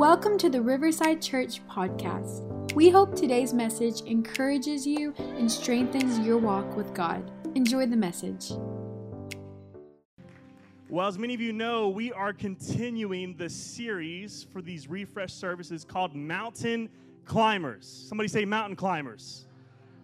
Welcome to the Riverside Church podcast. We hope today's message encourages you and strengthens your walk with God. Enjoy the message. Well, as many of you know, we are continuing the series for these refresh services called Mountain Climbers. Somebody say Mountain Climbers.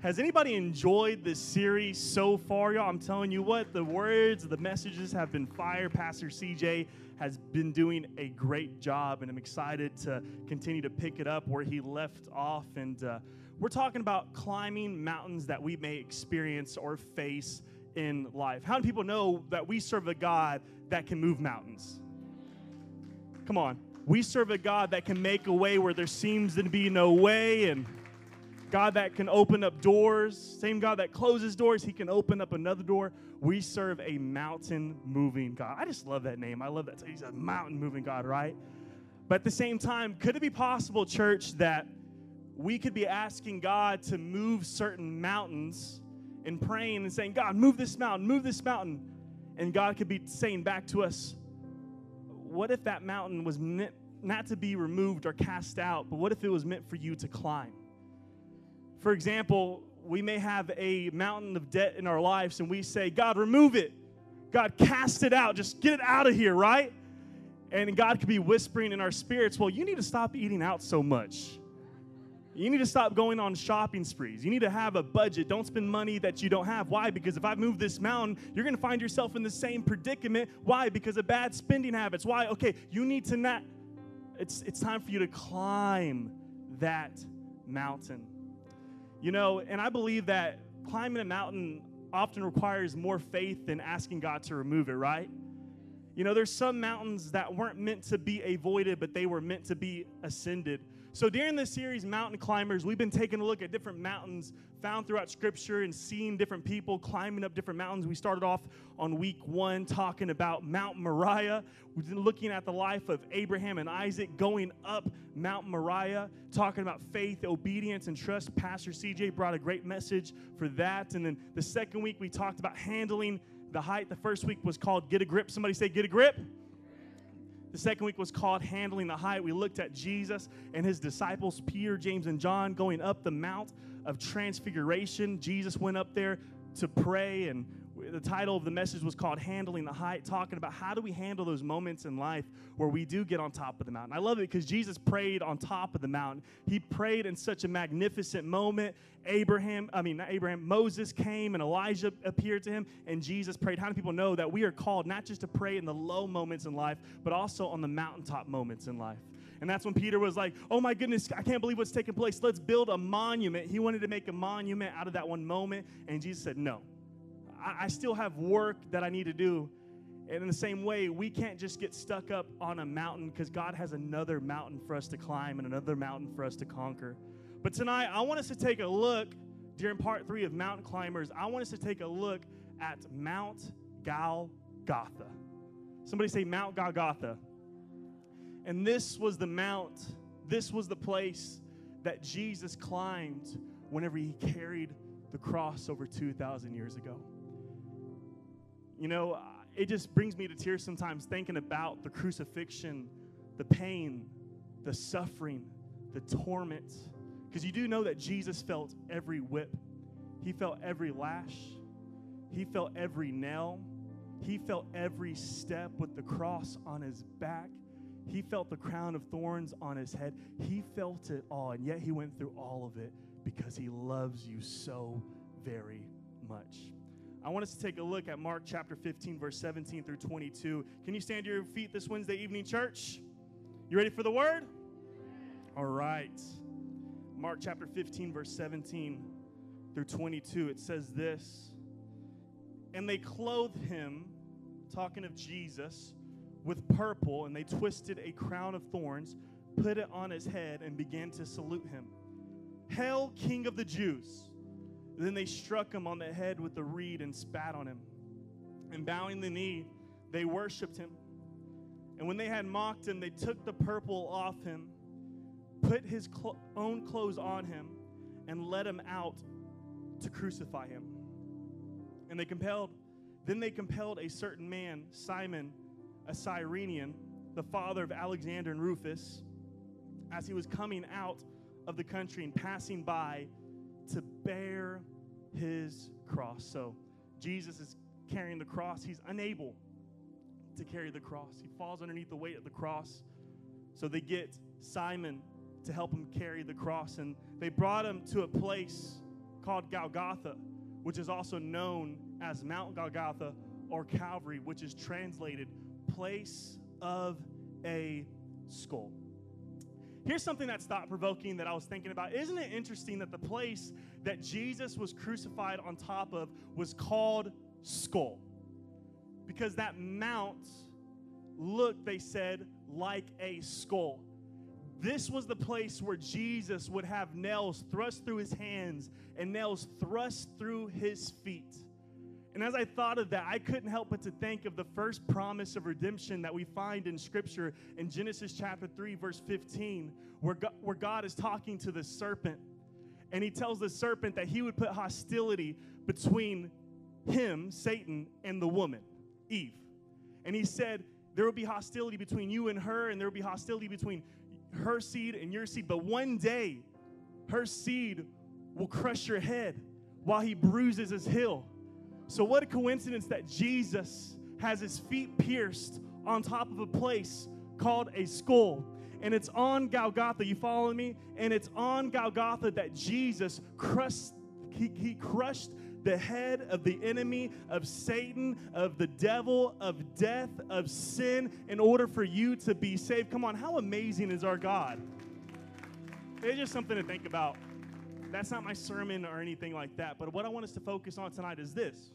Has anybody enjoyed this series so far, y'all? I'm telling you what, the words, the messages have been fire. Pastor CJ has been doing a great job, and I'm excited to continue to pick it up where he left off. And uh, we're talking about climbing mountains that we may experience or face in life. How many people know that we serve a God that can move mountains? Come on. We serve a God that can make a way where there seems to be no way and God that can open up doors, same God that closes doors, He can open up another door. We serve a mountain moving God. I just love that name. I love that. He's a mountain moving God, right? But at the same time, could it be possible, church, that we could be asking God to move certain mountains and praying and saying, God, move this mountain, move this mountain. And God could be saying back to us, what if that mountain was meant not to be removed or cast out, but what if it was meant for you to climb? For example, we may have a mountain of debt in our lives and we say, God, remove it. God, cast it out. Just get it out of here, right? And God could be whispering in our spirits, well, you need to stop eating out so much. You need to stop going on shopping sprees. You need to have a budget. Don't spend money that you don't have. Why? Because if I move this mountain, you're going to find yourself in the same predicament. Why? Because of bad spending habits. Why? Okay, you need to not. It's, it's time for you to climb that mountain. You know, and I believe that climbing a mountain often requires more faith than asking God to remove it, right? You know, there's some mountains that weren't meant to be avoided, but they were meant to be ascended. So during this series, Mountain Climbers, we've been taking a look at different mountains found throughout Scripture and seeing different people climbing up different mountains. We started off on week one talking about Mount Moriah. We've been looking at the life of Abraham and Isaac going up Mount Moriah, talking about faith, obedience, and trust. Pastor CJ brought a great message for that. And then the second week, we talked about handling the height. The first week was called Get a Grip. Somebody say, Get a Grip. The second week was called Handling the Height. We looked at Jesus and his disciples, Peter, James, and John, going up the Mount of Transfiguration. Jesus went up there to pray, and the title of the message was called Handling the Height, talking about how do we handle those moments in life where we do get on top of the mountain. I love it because Jesus prayed on top of the mountain. He prayed in such a magnificent moment. Abraham, I mean, not Abraham, Moses came and Elijah appeared to him, and Jesus prayed. How many people know that we are called not just to pray in the low moments in life, but also on the mountaintop moments in life? And that's when Peter was like, Oh my goodness, I can't believe what's taking place. Let's build a monument. He wanted to make a monument out of that one moment. And Jesus said, No, I, I still have work that I need to do. And in the same way, we can't just get stuck up on a mountain because God has another mountain for us to climb and another mountain for us to conquer. But tonight, I want us to take a look during part three of Mountain Climbers. I want us to take a look at Mount Golgotha. Somebody say Mount Golgotha. And this was the mount, this was the place that Jesus climbed whenever he carried the cross over 2,000 years ago. You know, uh, it just brings me to tears sometimes thinking about the crucifixion, the pain, the suffering, the torment. Because you do know that Jesus felt every whip, he felt every lash, he felt every nail, he felt every step with the cross on his back. He felt the crown of thorns on his head. He felt it all, and yet he went through all of it because he loves you so very much. I want us to take a look at Mark chapter 15, verse 17 through 22. Can you stand to your feet this Wednesday evening, church? You ready for the word? All right. Mark chapter 15, verse 17 through 22. It says this And they clothed him, talking of Jesus, with purple, and they twisted a crown of thorns, put it on his head, and began to salute him. Hail, King of the Jews! Then they struck him on the head with a reed and spat on him. And bowing the knee, they worshiped him. And when they had mocked him, they took the purple off him, put his own clothes on him, and led him out to crucify him. And they compelled, then they compelled a certain man, Simon, a Cyrenian, the father of Alexander and Rufus, as he was coming out of the country and passing by to bear his cross. So Jesus is carrying the cross. He's unable to carry the cross. He falls underneath the weight of the cross. So they get Simon to help him carry the cross. And they brought him to a place called Golgotha, which is also known as Mount Golgotha or Calvary, which is translated place of a skull. Here's something that's thought provoking that I was thinking about. Isn't it interesting that the place that Jesus was crucified on top of was called Skull? Because that mount looked, they said, like a skull. This was the place where Jesus would have nails thrust through his hands and nails thrust through his feet. And as I thought of that, I couldn't help but to think of the first promise of redemption that we find in Scripture in Genesis chapter 3, verse 15, where God, where God is talking to the serpent. And he tells the serpent that he would put hostility between him, Satan, and the woman, Eve. And he said, There will be hostility between you and her, and there will be hostility between her seed and your seed. But one day, her seed will crush your head while he bruises his heel. So, what a coincidence that Jesus has his feet pierced on top of a place called a skull. And it's on Golgotha, you follow me? And it's on Golgotha that Jesus crushed, he, he crushed the head of the enemy, of Satan, of the devil, of death, of sin, in order for you to be saved. Come on, how amazing is our God? It's just something to think about. That's not my sermon or anything like that. But what I want us to focus on tonight is this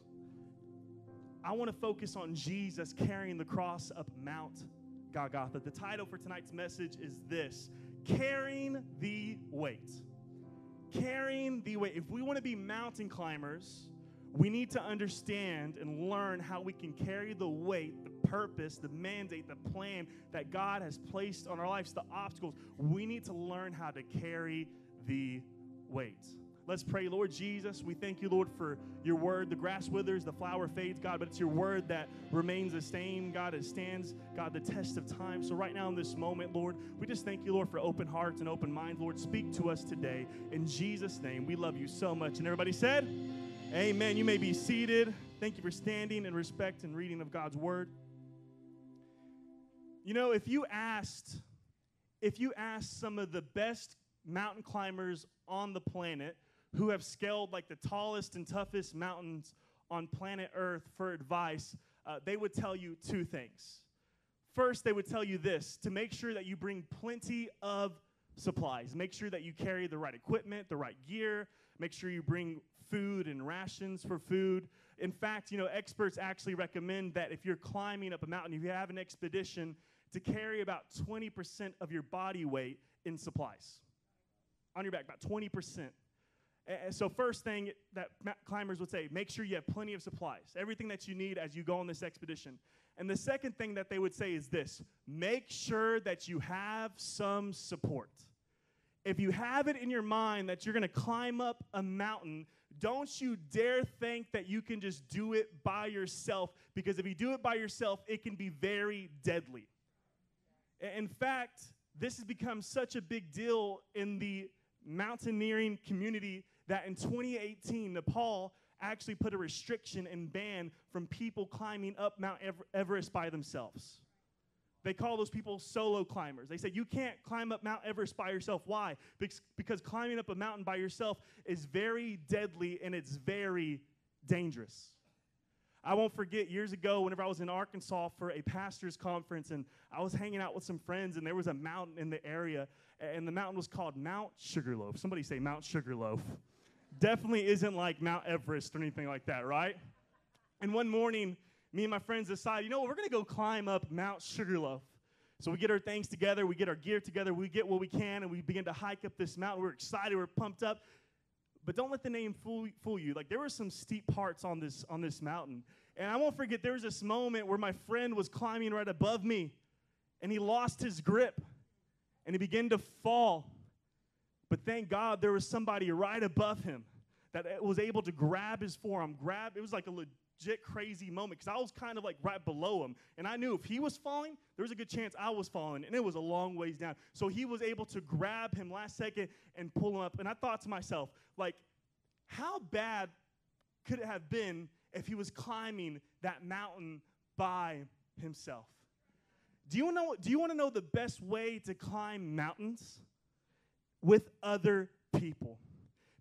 I want to focus on Jesus carrying the cross up Mount Golgotha. The title for tonight's message is this Carrying the Weight. Carrying the weight. If we want to be mountain climbers, we need to understand and learn how we can carry the weight, the purpose, the mandate, the plan that God has placed on our lives, the obstacles. We need to learn how to carry the weight. Let's pray, Lord Jesus. We thank you, Lord, for your word. The grass withers, the flower fades, God, but it's your word that remains the same, God. It stands, God, the test of time. So, right now in this moment, Lord, we just thank you, Lord, for open hearts and open minds. Lord, speak to us today. In Jesus' name, we love you so much. And everybody said, Amen. You may be seated. Thank you for standing in respect and reading of God's word. You know, if you asked, if you asked some of the best mountain climbers on the planet who have scaled like the tallest and toughest mountains on planet Earth for advice, uh, they would tell you two things. First, they would tell you this to make sure that you bring plenty of supplies. Make sure that you carry the right equipment, the right gear. Make sure you bring food and rations for food. In fact, you know, experts actually recommend that if you're climbing up a mountain, if you have an expedition, to carry about 20% of your body weight in supplies on your back, about 20%. And so, first thing that climbers would say, make sure you have plenty of supplies, everything that you need as you go on this expedition. And the second thing that they would say is this make sure that you have some support. If you have it in your mind that you're going to climb up a mountain, don't you dare think that you can just do it by yourself, because if you do it by yourself, it can be very deadly. In fact, this has become such a big deal in the mountaineering community that in 2018, Nepal actually put a restriction and ban from people climbing up Mount Everest by themselves. They call those people solo climbers. They say you can't climb up Mount Everest by yourself. Why? Because climbing up a mountain by yourself is very deadly and it's very dangerous. I won't forget years ago, whenever I was in Arkansas for a pastor's conference, and I was hanging out with some friends, and there was a mountain in the area, and the mountain was called Mount Sugarloaf. Somebody say Mount Sugarloaf. Definitely isn't like Mount Everest or anything like that, right? And one morning, me and my friends decide, you know what, we're gonna go climb up Mount Sugarloaf. So we get our things together, we get our gear together, we get what we can, and we begin to hike up this mountain. We're excited, we're pumped up. But don't let the name fool, fool you. Like there were some steep parts on this on this mountain. And I won't forget there was this moment where my friend was climbing right above me and he lost his grip and he began to fall. But thank God there was somebody right above him that was able to grab his forearm, grab, it was like a legit crazy moment because I was kind of like right below him. And I knew if he was falling, there was a good chance I was falling. And it was a long ways down. So he was able to grab him last second and pull him up. And I thought to myself, like, how bad could it have been if he was climbing that mountain by himself? Do you, know, do you want to know the best way to climb mountains? With other people.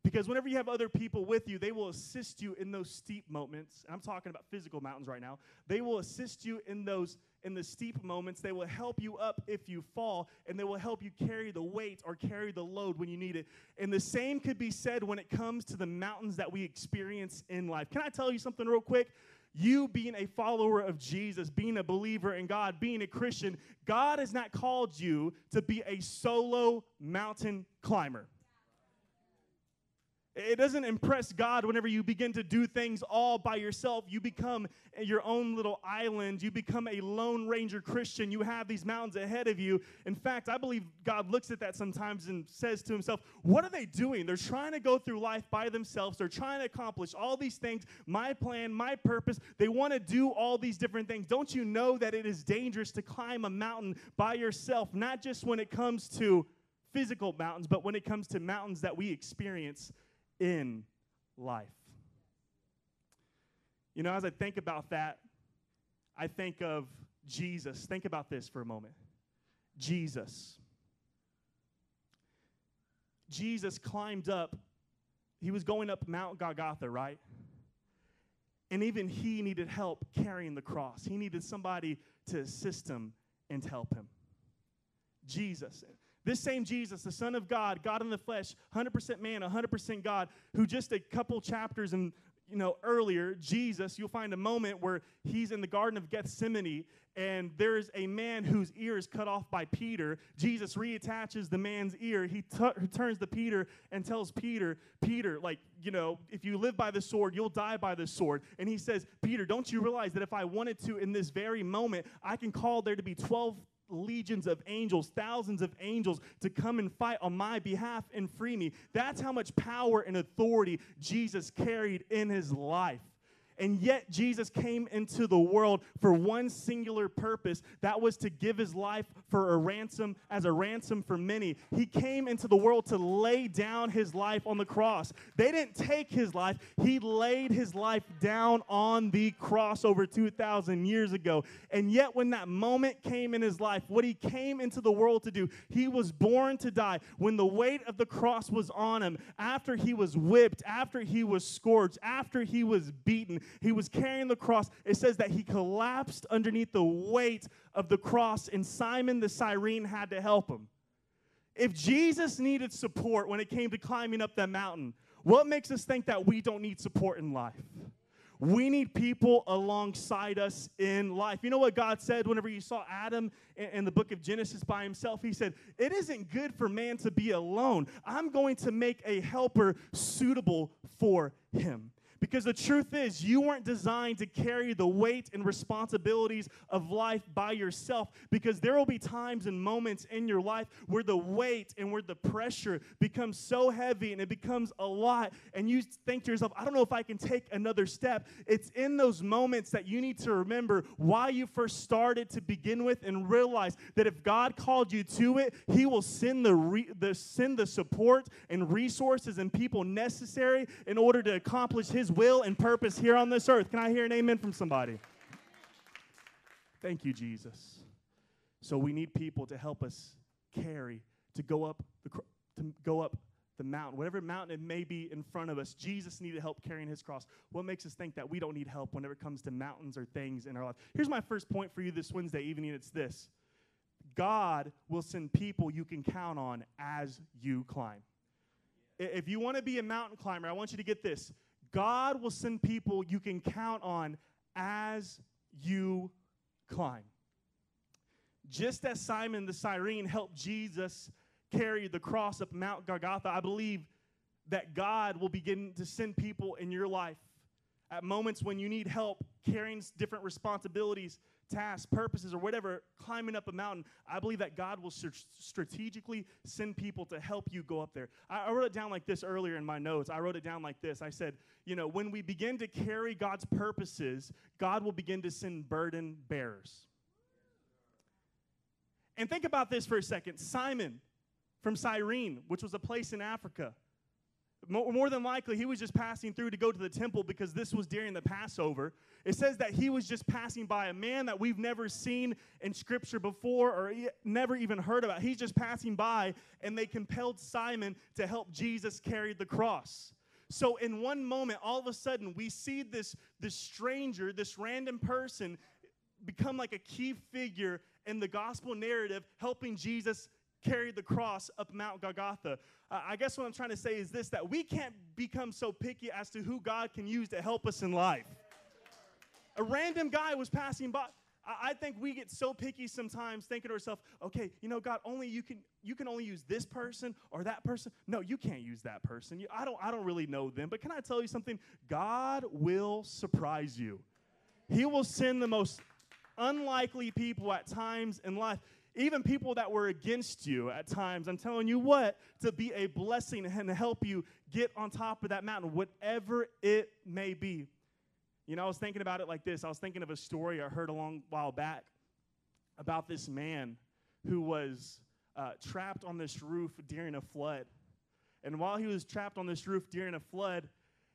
Because whenever you have other people with you, they will assist you in those steep moments. And I'm talking about physical mountains right now. They will assist you in those in the steep moments. They will help you up if you fall, and they will help you carry the weight or carry the load when you need it. And the same could be said when it comes to the mountains that we experience in life. Can I tell you something real quick? You being a follower of Jesus, being a believer in God, being a Christian, God has not called you to be a solo mountain climber. It doesn't impress God whenever you begin to do things all by yourself. You become your own little island. You become a Lone Ranger Christian. You have these mountains ahead of you. In fact, I believe God looks at that sometimes and says to himself, What are they doing? They're trying to go through life by themselves. They're trying to accomplish all these things, my plan, my purpose. They want to do all these different things. Don't you know that it is dangerous to climb a mountain by yourself, not just when it comes to physical mountains, but when it comes to mountains that we experience in life. You know, as I think about that, I think of Jesus. Think about this for a moment. Jesus. Jesus climbed up, he was going up Mount Golgotha, right? And even he needed help carrying the cross. He needed somebody to assist him and help him. Jesus. This same Jesus, the Son of God, God in the flesh, 100% man, 100% God, who just a couple chapters and you know earlier, Jesus, you'll find a moment where he's in the Garden of Gethsemane and there's a man whose ear is cut off by Peter. Jesus reattaches the man's ear. He t- turns to Peter and tells Peter, Peter, like, you know, if you live by the sword, you'll die by the sword. And he says, Peter, don't you realize that if I wanted to in this very moment, I can call there to be 12 legions of angels, thousands of angels to come and fight on my behalf and free me. That's how much power and authority Jesus carried in his life. And yet, Jesus came into the world for one singular purpose that was to give his life for a ransom, as a ransom for many. He came into the world to lay down his life on the cross. They didn't take his life, he laid his life down on the cross over 2,000 years ago. And yet, when that moment came in his life, what he came into the world to do, he was born to die. When the weight of the cross was on him, after he was whipped, after he was scourged, after he was beaten, he was carrying the cross. It says that he collapsed underneath the weight of the cross, and Simon the Cyrene had to help him. If Jesus needed support when it came to climbing up that mountain, what makes us think that we don't need support in life? We need people alongside us in life. You know what God said whenever you saw Adam in, the book of Genesis by himself? He said, It isn't good for man to be alone. I'm going to make a helper suitable for him. Because the truth is, you weren't designed to carry the weight and responsibilities of life by yourself. Because there will be times and moments in your life where the weight and where the pressure becomes so heavy and it becomes a lot. And you think to yourself, I don't know if I can take another step. It's in those moments that you need to remember why you first started to begin with and realize that if God called you to it, He will send the, re- the, send the support and resources and people necessary in order to accomplish His will and purpose here on this earth. Can I hear an amen from somebody? Thank you, Jesus. So we need people to help us carry, to go up the to go up the mountain, whatever mountain it may be in front of us. Jesus needed help carrying his cross. What makes us think that we don't need help whenever it comes to mountains or things in our life? Here's my first point for you this Wednesday evening. It's this. God will send people you can count on as you climb. If you want to be a mountain climber, I want you to get this. God will send people you can count on as you climb. Just as Simon the Cyrene helped Jesus carry the cross up Mount Golgotha, I believe that God will begin to send people in your life at moments when you need help carrying different responsibilities tasks, purposes, or whatever, climbing up a mountain, I believe that God will strategically send people to help you go up there. I, wrote it down like this earlier in my notes. I wrote it down like this. I said, you know, when we begin to carry God's purposes, God will begin to send burden bearers. And think about this for a second. Simon from Cyrene, which was a place in Africa, more than likely, he was just passing through to go to the temple because this was during the Passover. It says that he was just passing by a man that we've never seen in Scripture before or never even heard about. He's just passing by, and they compelled Simon to help Jesus carry the cross. So, in one moment, all of a sudden, we see this, this stranger, this random person, become like a key figure in the gospel narrative, helping Jesus carry the cross up Mount Golgotha. Uh, I guess what I'm trying to say is this that we can't become so picky as to who God can use to help us in life. A random guy was passing by. I think we get so picky sometimes thinking to ourselves, okay, you know, God, only you can you can only use this person or that person. No, you can't use that person. You, I don't I don't really know them. But can I tell you something? God will surprise you. He will send the most unlikely people at times in life even people that were against you at times, I'm telling you what, to be a blessing and help you get on top of that mountain, whatever it may be. You know, I was thinking about it like this. I was thinking of a story I heard a long while back about this man who was uh, trapped on this roof during a flood. And while he was trapped on this roof during a flood,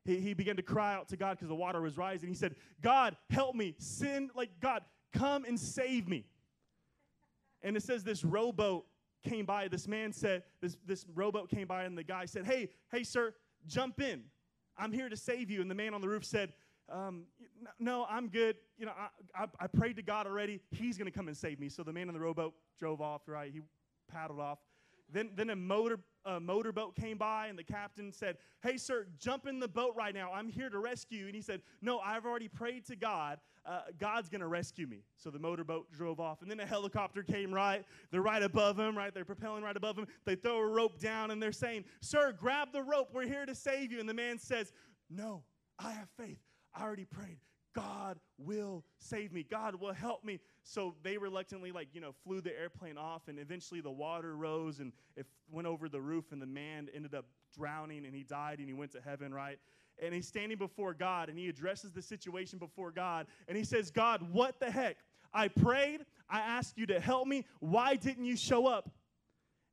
he, he began to cry out to God because the water was rising. He said, God, help me. Send, like, God, come and save me. And it says this rowboat came by. This man said, this, this rowboat came by, and the guy said, Hey, hey, sir, jump in. I'm here to save you. And the man on the roof said, um, No, I'm good. You know, I, I, I prayed to God already. He's going to come and save me. So the man on the rowboat drove off, right? He paddled off. Then, then a motor a motorboat came by, and the captain said, Hey, sir, jump in the boat right now. I'm here to rescue. And he said, No, I've already prayed to God. Uh, God's going to rescue me. So the motorboat drove off. And then a helicopter came right. They're right above him, right? They're propelling right above him. They throw a rope down, and they're saying, Sir, grab the rope. We're here to save you. And the man says, No, I have faith. I already prayed. God will save me. God will help me. So they reluctantly, like, you know, flew the airplane off, and eventually the water rose and it went over the roof, and the man ended up drowning and he died and he went to heaven, right? And he's standing before God and he addresses the situation before God and he says, God, what the heck? I prayed, I asked you to help me. Why didn't you show up?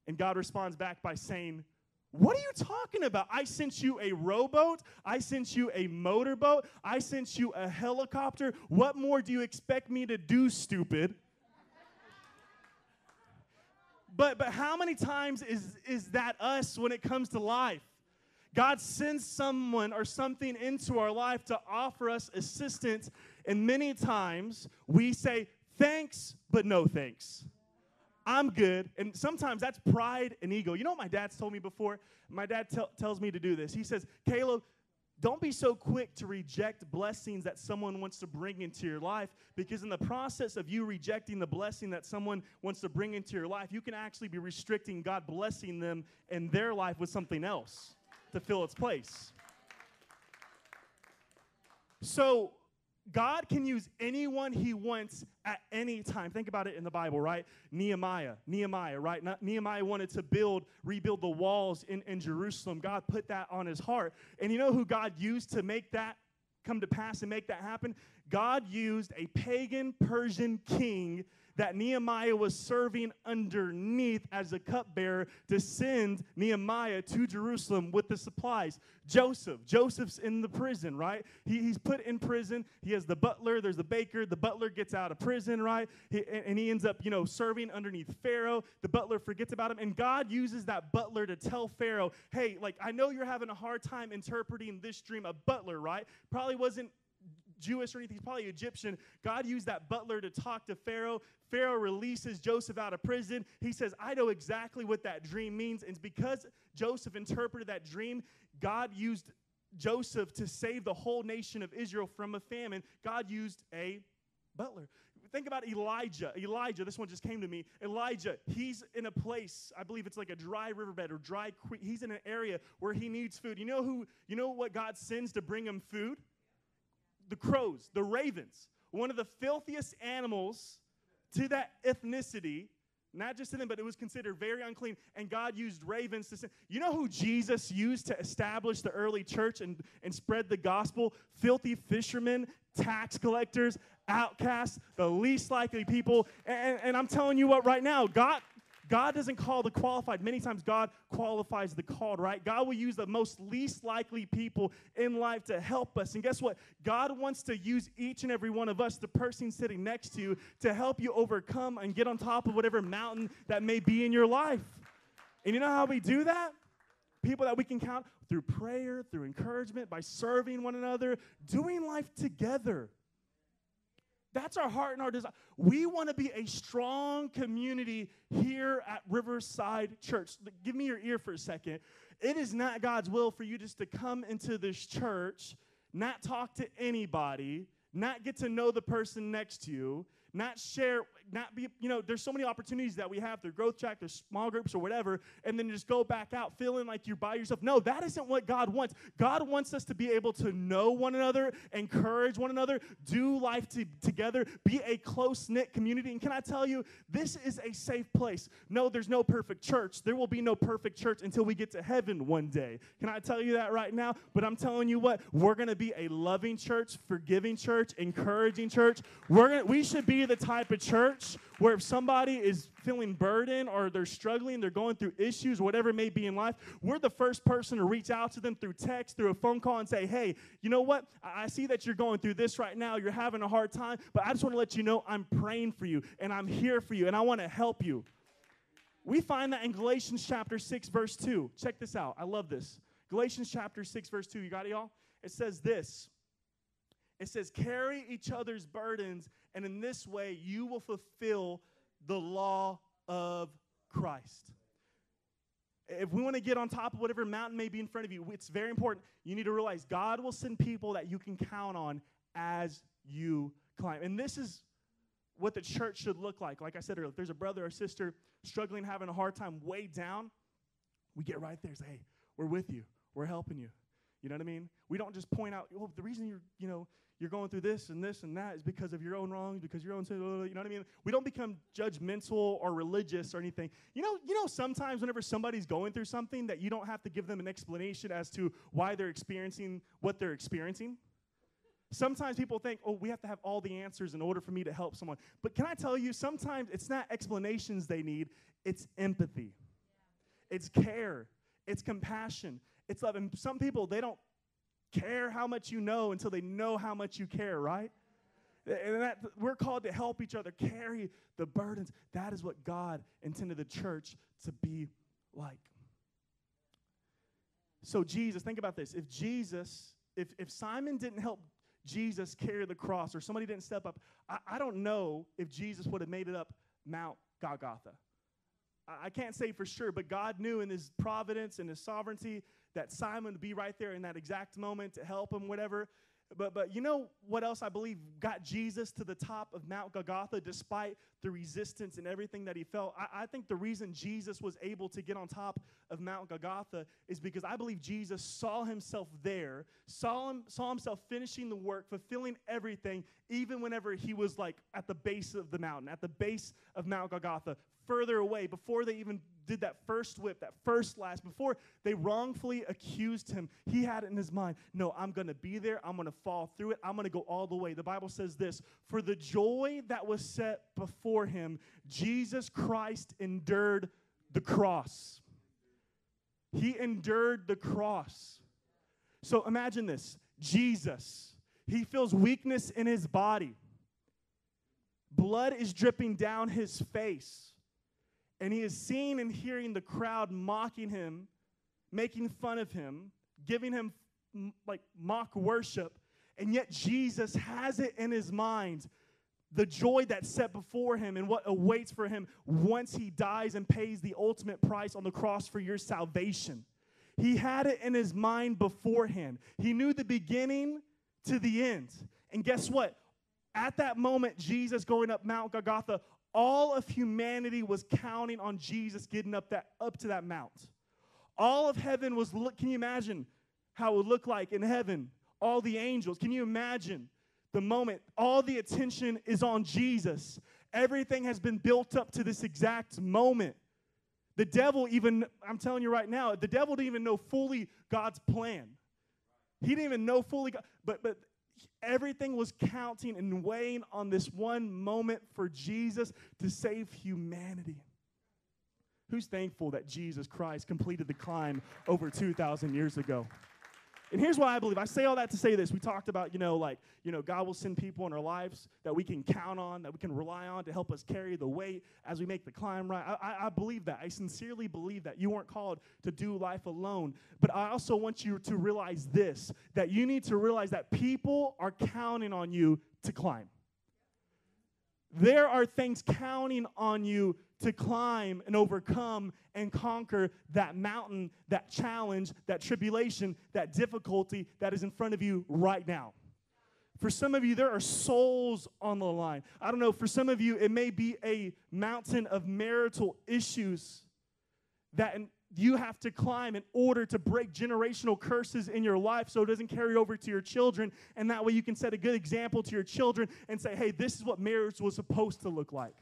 And God responds back by saying, what are you talking about? I sent you a rowboat. I sent you a motorboat. I sent you a helicopter. What more do you expect me to do, stupid? but but how many times is is that us when it comes to life? God sends someone or something into our life to offer us assistance, and many times we say thanks, but no thanks. I'm good. And sometimes that's pride and ego. You know what my dad's told me before? My dad tells me to do this. He says, Caleb, don't be so quick to reject blessings that someone wants to bring into your life because in the process of you rejecting the blessing that someone wants to bring into your life you can actually be restricting god blessing them and their life with something else to fill its place so God can use anyone he wants at any time. Think about it in the Bible, right? Nehemiah, Nehemiah, right? Nehemiah wanted to build, rebuild the walls in, in Jerusalem. God put that on his heart. And you know who God used to make that come to pass and make that happen? God used a pagan Persian king that Nehemiah was serving underneath as a cupbearer to send Nehemiah to Jerusalem with the supplies. Joseph, Joseph's in the prison, right? He, he's put in prison. He has the butler, there's the baker. The butler gets out of prison, right? He, and he ends up, you know, serving underneath Pharaoh. The butler forgets about him. And God uses that butler to tell Pharaoh, hey, like, I know you're having a hard time interpreting this dream. A butler, right? Probably wasn't Jewish or anything, he's probably Egyptian. God used that butler to talk to Pharaoh. Pharaoh releases Joseph out of prison. He says, I know exactly what that dream means. And because Joseph interpreted that dream, God used Joseph to save the whole nation of Israel from a famine. God used a butler. Think about Elijah. Elijah, this one just came to me. Elijah, he's in a place, I believe it's like a dry riverbed or dry. He's in an area where he needs food. You know who, you know what God sends to bring him food? The crows, the ravens. one of the filthiest animals to that ethnicity, not just to them, but it was considered very unclean. And God used ravens to send. You know who Jesus used to establish the early church and, and spread the gospel? Filthy fishermen, tax collectors, outcasts, the least likely people. And, and I'm telling you what, right now, God, God doesn't call the qualified. Many times God qualifies the called, right? God will use the most least likely people in life to help us. And guess what? God wants to use each and every one of us, the person sitting next to you, to help you overcome and get on top of whatever mountain that may be in your life. And you know how we do that? People that we can count through prayer, through encouragement, by serving one another, doing life together. That's our heart and our desire. We want to be a strong community here at Riverside Church. Give me your ear for a second. It is not God's will for you just to come into this church, not talk to anybody, not get to know the person next to you, not share, not be, you know, there's so many opportunities that we have through growth track, there's small groups or whatever, and then just go back out feeling like you're by yourself. No, that isn't what God wants. God wants us to be able to know one another, encourage one another, do life to, together, be a close knit community. And can I tell you, this is a safe place. No, there's no perfect church. There will be no perfect church until we get to heaven one day. Can I tell you that right now? But I'm telling you what, we're going to be a loving church, forgiving church, encouraging church. We're gonna, we should be the type of church where if somebody is feeling burdened or they're struggling, they're going through issues, whatever it may be in life, we're the first person to reach out to them through text, through a phone call, and say, hey, you know what? I see that you're going through this right now. You're having a hard time, but I just want to let you know I'm praying for you and I'm here for you and I want to help you. We find that in Galatians chapter 6, verse 2. Check this out. I love this. Galatians chapter 6, verse 2. You got it, y'all? It says this. It says, carry each other's burdens and in this way you will fulfill the law of Christ. If we want to get on top of whatever mountain may be in front of you, it's very important. You need to realize God will send people that you can count on as you climb. And this is what the church should look like. Like I said earlier, if there's a brother or sister struggling, having a hard time, way down, we get right there say, hey, we're with you. We're helping you. You know what I mean? We don't just point out, oh, the reason you're, you know, you're going through this and this and that is because of your own wrongs, because your own sin. You know what I mean? We don't become judgmental or religious or anything. You know, you know, sometimes whenever somebody's going through something, that you don't have to give them an explanation as to why they're experiencing what they're experiencing. Sometimes people think, oh, we have to have all the answers in order for me to help someone. But can I tell you, sometimes it's not explanations they need, it's empathy, it's care, it's compassion, it's love. And some people, they don't care how much you know until they know how much you care, right? And that we're called to help each other carry the burdens. That is what God intended the church to be like. So, Jesus, think about this. If Jesus, if, if Simon didn't help Jesus carry the cross or somebody didn't step up, I, I don't know if Jesus would have made it up Mount Golgotha. I, can't say for sure, but God knew in his providence and his sovereignty that Simon would be right there in that exact moment to help him, whatever. But, but you know what else I believe got Jesus to the top of Mount Golgotha despite the resistance and everything that he felt? I, I think the reason Jesus was able to get on top of Mount Golgotha is because I believe Jesus saw himself there, saw, him, saw himself finishing the work, fulfilling everything, even whenever he was like at the base of the mountain, at the base of Mount Golgotha, further away, before they even did that first whip, that first slash, before they wrongfully accused him, he had it in his mind no, I'm going to be there. I'm going to fall through it. I'm going to go all the way. The Bible says this For the joy that was set before him, Jesus Christ endured the cross. He endured the cross. So imagine this Jesus, he feels weakness in his body. Blood is dripping down his face and he is seeing and hearing the crowd mocking him, making fun of him, giving him like mock worship. And yet Jesus has it in his mind the joy that's set before him and what awaits for him once he dies and pays the ultimate price on the cross for your salvation. He had it in his mind beforehand. He knew the beginning to the end. And guess what? At that moment, Jesus going up Mount Golgotha, all of humanity was counting on Jesus getting up that up to that mount. All of heaven was look, can you imagine how it would look like in heaven? All the angels. Can you imagine the moment, all the attention is on Jesus. Everything has been built up to this exact moment. The devil, even, I'm telling you right now, the devil didn't even know fully God's plan. He didn't even know fully, God, but, but everything was counting and weighing on this one moment for Jesus to save humanity. Who's thankful that Jesus Christ completed the climb over 2,000 years ago? And here's why I believe. I say all that to say this. We talked about, you know, like, you know, God will send people in our lives that we can count on, that we can rely on to help us carry the weight as we make the climb right. I, I, believe that. I sincerely believe that. You weren't called to do life alone. But I also want you to realize this that you need to realize that people are counting on you to climb. There are things counting on you to climb and overcome and conquer that mountain, that challenge, that tribulation, that difficulty that is in front of you right now. For some of you, there are souls on the line. I don't know, for some of you, it may be a mountain of marital issues that you have to climb in order to break generational curses in your life so it doesn't carry over to your children. And that way you can set a good example to your children and say, hey, this is what marriage was supposed to look like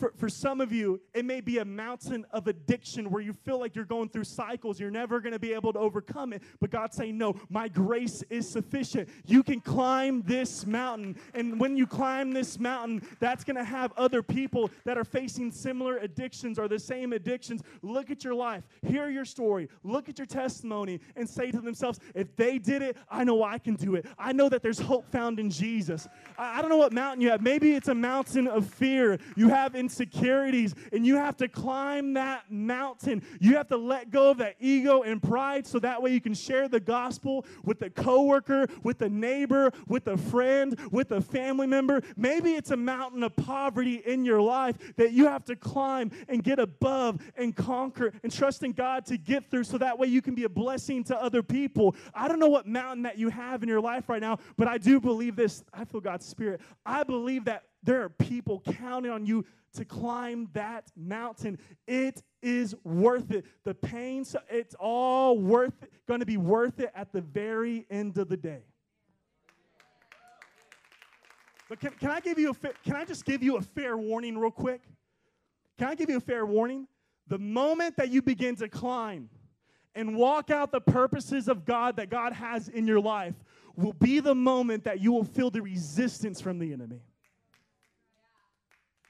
for, for some of you, it may be a mountain of addiction where you feel like you're going through cycles. You're never going to be able to overcome it. But God's saying, No, my grace is sufficient. You can climb this mountain. And when you climb this mountain, that's going to have other people that are facing similar addictions or the same addictions look at your life, hear your story, look at your testimony, and say to themselves, If they did it, I know I can do it. I know that there's hope found in Jesus. I, I don't know what mountain you have. Maybe it's a mountain of fear. You have in insecurities, and you have to climb that mountain. You have to let go of that ego and pride so that way you can share the gospel with a coworker, with a neighbor, with a friend, with a family member. Maybe it's a mountain of poverty in your life that you have to climb and get above and conquer and trust in God to get through so that way you can be a blessing to other people. I don't know what mountain that you have in your life right now, but I do believe this. I feel God's Spirit. I believe that there are people counting on you to climb that mountain. It is worth it. The pain, it's all worth it, going to be worth it at the very end of the day. But can, can I give you a fa- can I just give you a fair warning real quick? Can I give you a fair warning? The moment that you begin to climb and walk out the purposes of God that God has in your life will be the moment that you will feel the resistance from the enemy.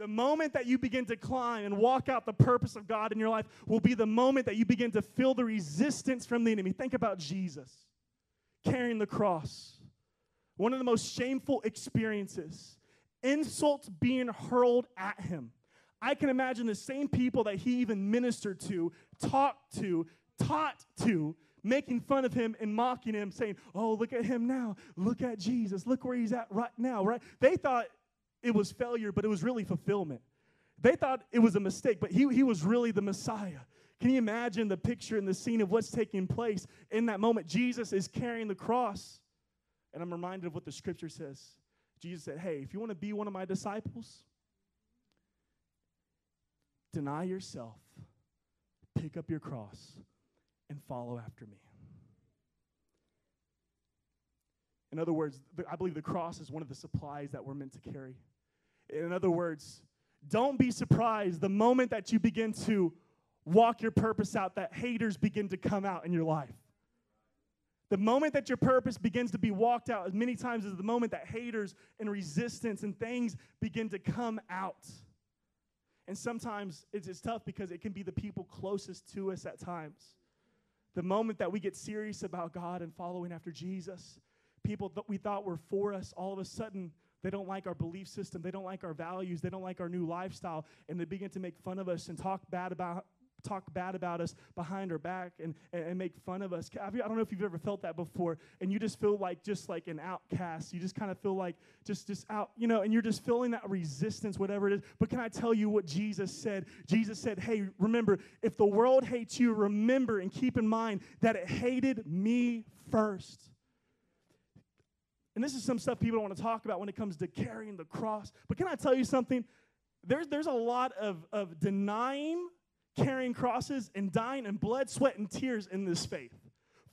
The moment that you begin to climb and walk out the purpose of God in your life will be the moment that you begin to feel the resistance from the enemy. Think about Jesus carrying the cross. One of the most shameful experiences, insults being hurled at him. I can imagine the same people that he even ministered to, talked to, taught to, making fun of him and mocking him, saying, Oh, look at him now. Look at Jesus. Look where he's at right now, right? They thought it was failure, but it was really fulfillment. They thought it was a mistake, but he, he was really the Messiah. Can you imagine the picture and the scene of what's taking place in that moment? Jesus is carrying the cross. And I'm reminded of what the scripture says. Jesus said, Hey, if you want to be one of my disciples, deny yourself, pick up your cross, and follow after me. In other words, I believe the cross is one of the supplies that we're meant to carry. In other words, don't be surprised the moment that you begin to walk your purpose out, that haters begin to come out in your life. The moment that your purpose begins to be walked out, as many times as the moment that haters and resistance and things begin to come out. And sometimes it's, it's tough because it can be the people closest to us at times. The moment that we get serious about God and following after Jesus, people that we thought were for us, all of a sudden, they don't like our belief system. They don't like our values. They don't like our new lifestyle. And they begin to make fun of us and talk bad about talk bad about us behind our back and, and, make fun of us. I don't know if you've ever felt that before, and you just feel like just like an outcast. You just kind of feel like just just out, you know, and you're just feeling that resistance, whatever it is. But can I tell you what Jesus said? Jesus said, "Hey, remember, if the world hates you, remember and keep in mind that it hated me first. And this is some stuff people don't want to talk about when it comes to carrying the cross. But can I tell you something? There's, there's a lot of, of denying carrying crosses and dying in blood, sweat, and tears in this faith.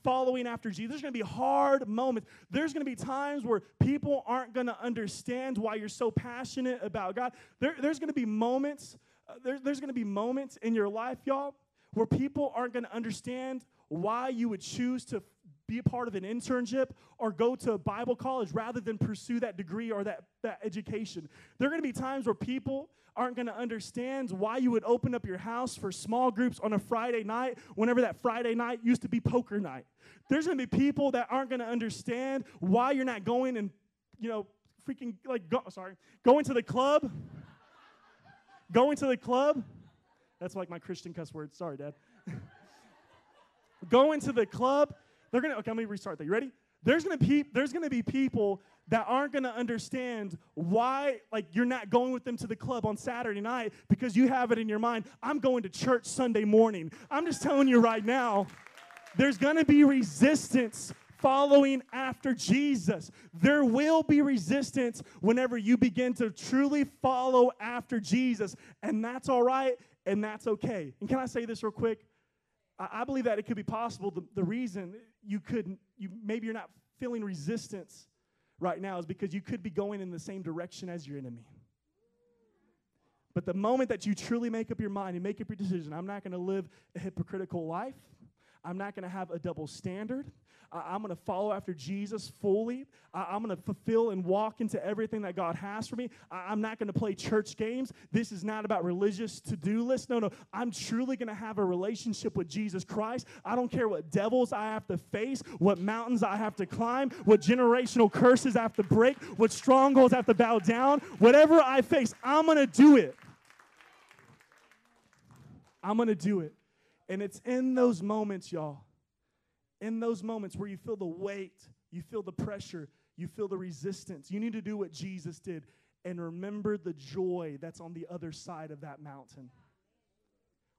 following after Jesus. There's going to be hard moments. There's going to be times where people aren't going to understand why you're so passionate about God. There, there's going to be moments. Uh, there, there's going to be moments in your life, y'all, where people aren't going to understand why you would choose to be a part of an internship or go to a Bible college rather than pursue that degree or that, that education. There are going to be times where people aren't going to understand why you would open up your house for small groups on a Friday night whenever that Friday night used to be poker night. There's going to be people that aren't going to understand why you're not going and, you know, freaking like go, sorry, going to the club. going to the club. That's like my Christian cuss word. Sorry, Dad. going to the club they're gonna okay, let me restart that. You ready? There's gonna be there's gonna be people that aren't gonna understand why like you're not going with them to the club on Saturday night because you have it in your mind. I'm going to church Sunday morning. I'm just telling you right now, there's gonna be resistance following after Jesus. There will be resistance whenever you begin to truly follow after Jesus, and that's all right and that's okay. And can I say this real quick? I, believe that it could be possible. The, the reason you couldn't, you maybe you're not feeling resistance right now is because you could be going in the same direction as your enemy. But the moment that you truly make up your mind and make up your decision, I'm not going to live a hypocritical life. I'm not going to have a double standard. I'm going to follow after Jesus fully. I'm going to fulfill and walk into everything that God has for me. I'm not going to play church games. This is not about religious to do lists. No, no. I'm truly going to have a relationship with Jesus Christ. I don't care what devils I have to face, what mountains I have to climb, what generational curses I have to break, what strongholds I have to bow down. Whatever I face, I'm going to do it. I'm going to do it. And it's in those moments, y'all, in those moments where you feel the weight, you feel the pressure, you feel the resistance, you need to do what Jesus did and remember the joy that's on the other side of that mountain.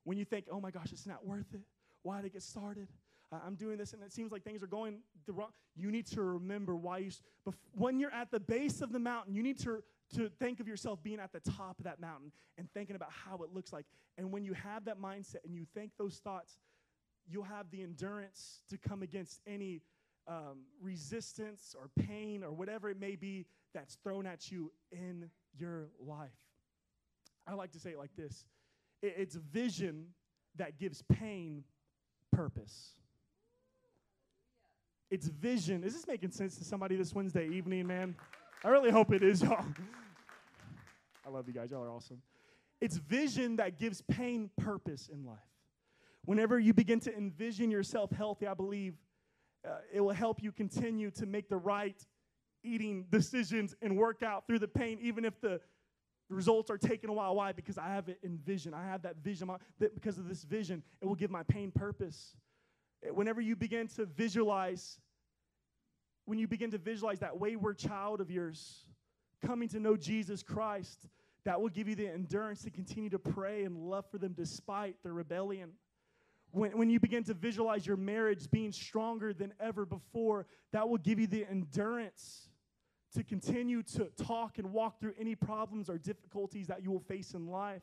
When you think, oh my gosh, it's not worth it, why did it get started? I'm doing this and it seems like things are going the wrong. You need to remember why you, when you're at the base of the mountain, you need to, to think of yourself being at the top of that mountain and thinking about how it looks like. And when you have that mindset and you think those thoughts, you'll have the endurance to come against any um, resistance or pain or whatever it may be that's thrown at you in your life. I like to say it like this it's vision that gives pain purpose. It's vision. Is this making sense to somebody this Wednesday evening, man? I really hope it is, y'all. I love you guys. Y'all are awesome. It's vision that gives pain purpose in life. Whenever you begin to envision yourself healthy, I believe uh, it will help you continue to make the right eating decisions and work out through the pain, even if the results are taking a while. Why? Because I have it in vision. I have that vision. Because of this vision, it will give my pain purpose. Whenever you begin to visualize, when you begin to visualize that wayward child of yours coming to know Jesus Christ, that will give you the endurance to continue to pray and love for them despite their rebellion. When, when you begin to visualize your marriage being stronger than ever before, that will give you the endurance to continue to talk and walk through any problems or difficulties that you will face in life.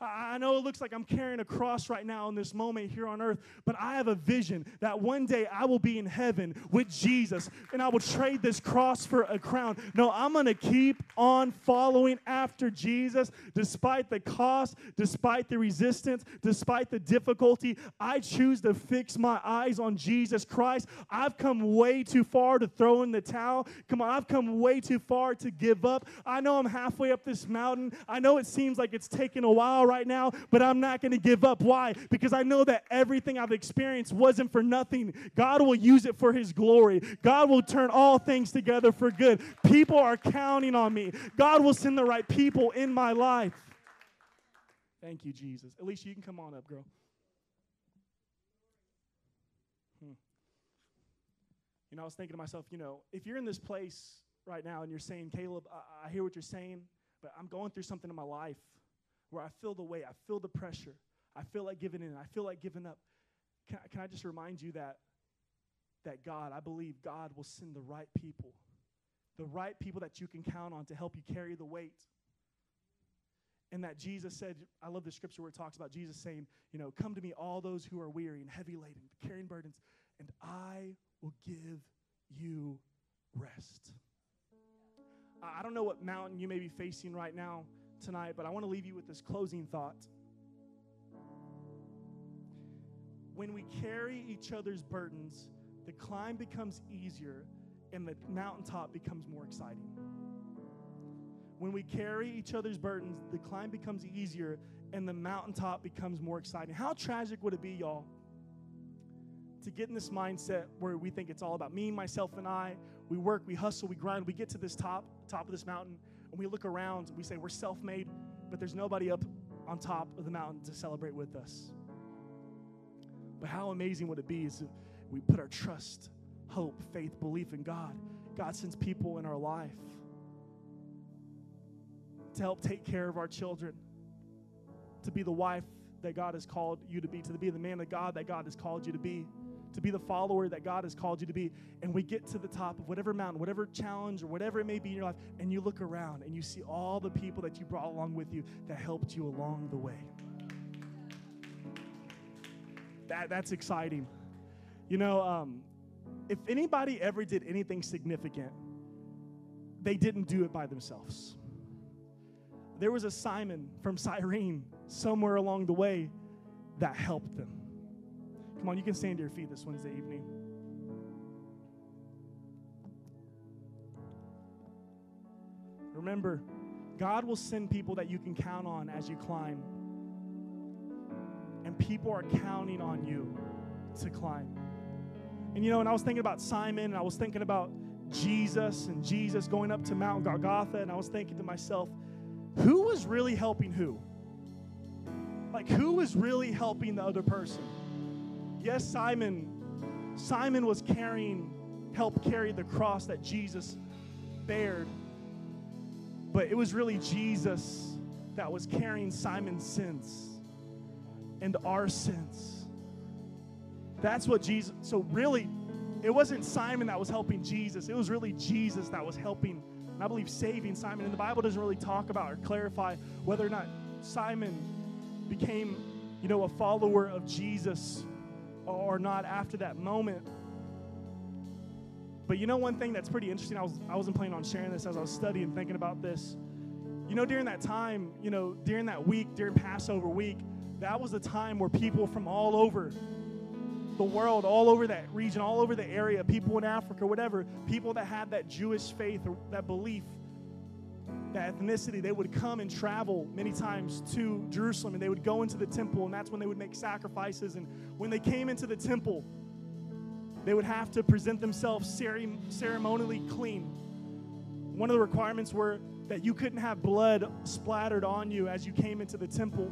I know it looks like I'm carrying a cross right now in this moment here on earth, but I have a vision that one day I will be in heaven with Jesus and I will trade this cross for a crown. No, I'm going to keep on following after Jesus despite the cost, despite the resistance, despite the difficulty. I choose to fix my eyes on Jesus Christ. I've come way too far to throw in the towel. Come on, I've come way too far to give up. I know I'm halfway up this mountain. I know it seems like it's taken a while right now, but I'm not going to give up. Why? Because I know that everything I've experienced wasn't for nothing. God will use it for His glory. God will turn all things together for good. People are counting on me. God will send the right people in my life. Thank you, Jesus. At least you can come on up, girl. Hmm. You know, I was thinking to myself, you know, if you're in this place right now and you're saying, Caleb, I, I hear what you're saying, but I'm going through something in my life where I feel the weight, I feel the pressure, I feel like giving in, I feel like giving up. Can, can I just remind you that, that God, I believe God will send the right people, the right people that you can count on to help you carry the weight. And that Jesus said, I love the scripture where it talks about Jesus saying, you know, come to me, all those who are weary and heavy laden, carrying burdens, and I will give you rest. I don't know what mountain you may be facing right now tonight, but I want to leave you with this closing thought. When we carry each other's burdens, the climb becomes easier and the mountaintop becomes more exciting. When we carry each other's burdens, the climb becomes easier and the mountaintop becomes more exciting. How tragic would it be, y'all, to get in this mindset where we think it's all about me, myself, and I? We work, we hustle, we grind, we get to this top, top of this mountain, and we look around, we say we're self-made, but there's nobody up on top of the mountain to celebrate with us. But how amazing would it be if we put our trust, hope, faith, belief in God. God sends people in our life to help take care of our children, to be the wife that God has called you to be, to be the man of God that God has called you to be, to be the follower that God has called you to be. And we get to the top of whatever mountain, whatever challenge, or whatever it may be in your life, and you look around and you see all the people that you brought along with you that helped you along the way. That, that's exciting. You know, um, if anybody ever did anything significant, they didn't do it by themselves. There was a Simon from Cyrene somewhere along the way that helped them. Come on, you can stand to your feet this Wednesday evening. Remember, God will send people that you can count on as you climb. And people are counting on you to climb. And you know, and I was thinking about Simon, and I was thinking about Jesus and Jesus going up to Mount Golgotha, and I was thinking to myself, who was really helping who? Like, who was really helping the other person? Yes, Simon. Simon was carrying, helped carry the cross that Jesus bared. But it was really Jesus that was carrying Simon's sins and our sins. That's what Jesus, so really, it wasn't Simon that was helping Jesus. It was really Jesus that was helping, and I believe saving Simon. And the Bible doesn't really talk about or clarify whether or not Simon became, you know, a follower of Jesus or not after that moment. But you know, one thing that's pretty interesting, I, was, I wasn't planning on sharing this as I was studying, thinking about this. You know, during that time, you know, during that week, during Passover week, that was a time where people from all over the world, all over that region, all over the area, people in Africa, whatever, people that had that Jewish faith or that belief, that ethnicity, they would come and travel many times to Jerusalem and they would go into the temple, and that's when they would make sacrifices. And when they came into the temple, they would have to present themselves ceremonially clean. One of the requirements were that you couldn't have blood splattered on you as you came into the temple.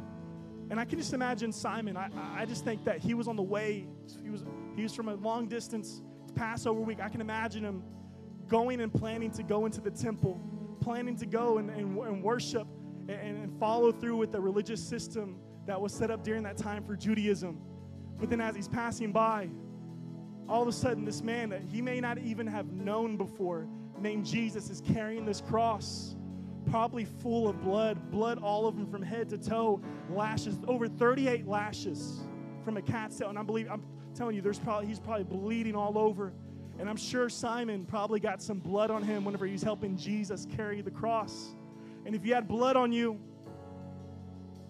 And I can just imagine Simon. I, I just think that he was on the way. He was, he was from a long distance. Passover week. I can imagine him going and planning to go into the temple, planning to go and, and, and worship and, and follow through with the religious system that was set up during that time for Judaism. But then as he's passing by, all of a sudden, this man that he may not even have known before, named Jesus, is carrying this cross probably full of blood, blood all of them from head to toe, lashes, over 38 lashes from a cat's tail. And I believe, I'm telling you, there's probably he's probably bleeding all over. And I'm sure Simon probably got some blood on him whenever he's helping Jesus carry the cross. And if you had blood on you,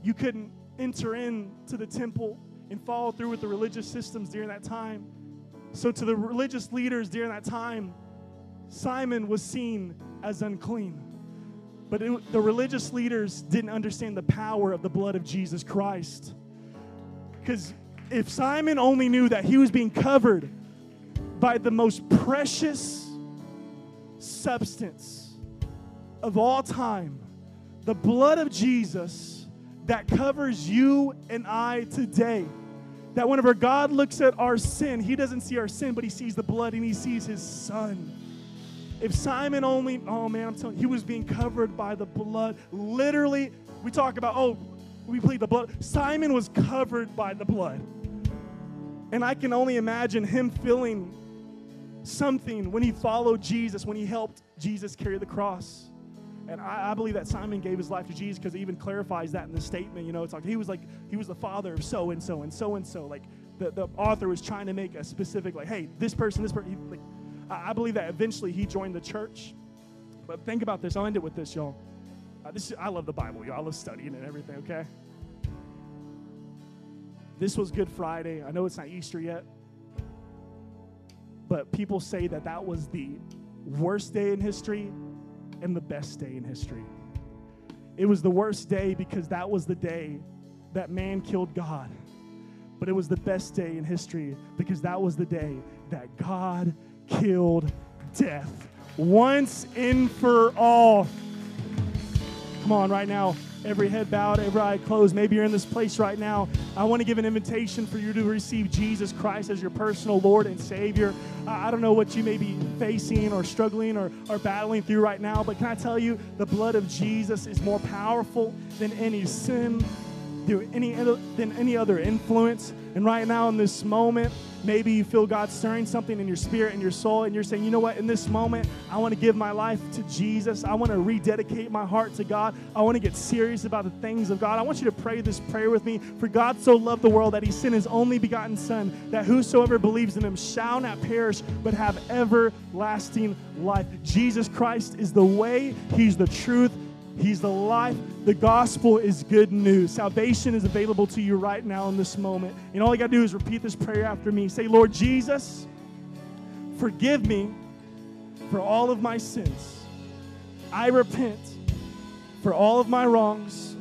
you couldn't enter into the temple and follow through with the religious systems during that time. So, to the religious leaders during that time, Simon was seen as unclean. But it, the religious leaders didn't understand the power of the blood of Jesus Christ. Because if Simon only knew that he was being covered by the most precious substance of all time, the blood of Jesus that covers you and I today. That whenever God looks at our sin, he doesn't see our sin, but he sees the blood and he sees his son. If Simon only, oh man, I'm telling you, he was being covered by the blood. Literally, we talk about, oh, we plead the blood. Simon was covered by the blood. And I can only imagine him feeling something when he followed Jesus, when he helped Jesus carry the cross. And I, I believe that Simon gave his life to Jesus because it even clarifies that in the statement. You know, it's like he was like, he was the father of so and so and so and so. Like the, the author was trying to make a specific, like, hey, this person, this person. Like, I believe that eventually he joined the church. But think about this. I'll end it with this, y'all. Uh, this I love the Bible, y'all. I love studying and everything, okay? This was Good Friday. I know it's not Easter yet. But people say that that was the worst day in history and the best day in history. It was the worst day because that was the day that man killed God. But it was the best day in history because that was the day that God killed death once and for all. Come on, right now, every head bowed, every eye closed. Maybe you're in this place right now. I want to give an invitation for you to receive Jesus Christ as your personal Lord and Savior. I don't know what you may be facing or struggling or, or battling through right now, but can I tell you, the blood of Jesus is more powerful than any sin, than any, than any other influence. And right now, in this moment, Maybe you feel God stirring something in your spirit and your soul, and you're saying, you know what, in this moment, I want to give my life to Jesus. I want to rededicate my heart to God. I want to get serious about the things of God. I want you to pray this prayer with me. For God so loved the world that he sent his only begotten Son, that whosoever believes in him shall not perish, but have everlasting life. Jesus Christ is the way, he's the truth, He's the life. The gospel is good news. Salvation is available to you right now in this moment. And all you got to do is repeat this prayer after me. Say, Lord Jesus, forgive me for all of my sins. I repent for all of my wrongs.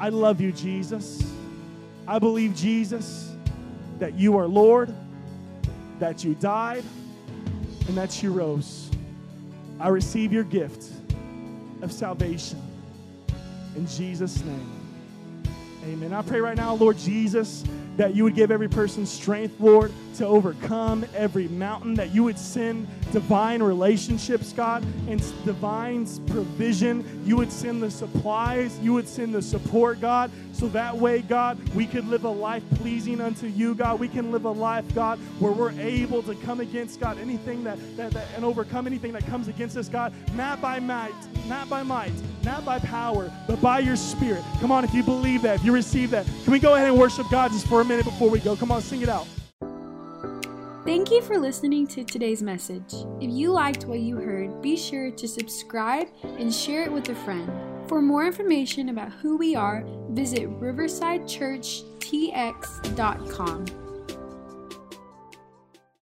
I love you, Jesus. I believe, Jesus, that you are Lord, that you died, and that you rose. I receive your gift of salvation. In Jesus' name. Amen. I pray right now, Lord Jesus, that you would give every person strength, Lord, to overcome every mountain, that you would send divine relationships, God, and divine provision. You would send the supplies, you would send the support, God, so that way, God, we could live a life pleasing unto you, God. We can live a life, God, where we're able to come against, God, anything that, that, that and overcome anything that comes against us, God, not by might, not by might, not by power, but by your spirit. Come on, if you believe that, if you receive that, can we go ahead and worship God just for a minute before we go? Come on, sing it out. Thank you for listening to today's message. If you liked what you heard, be sure to subscribe and share it with a friend. For more information about who we are, visit riversidechurchtx.com.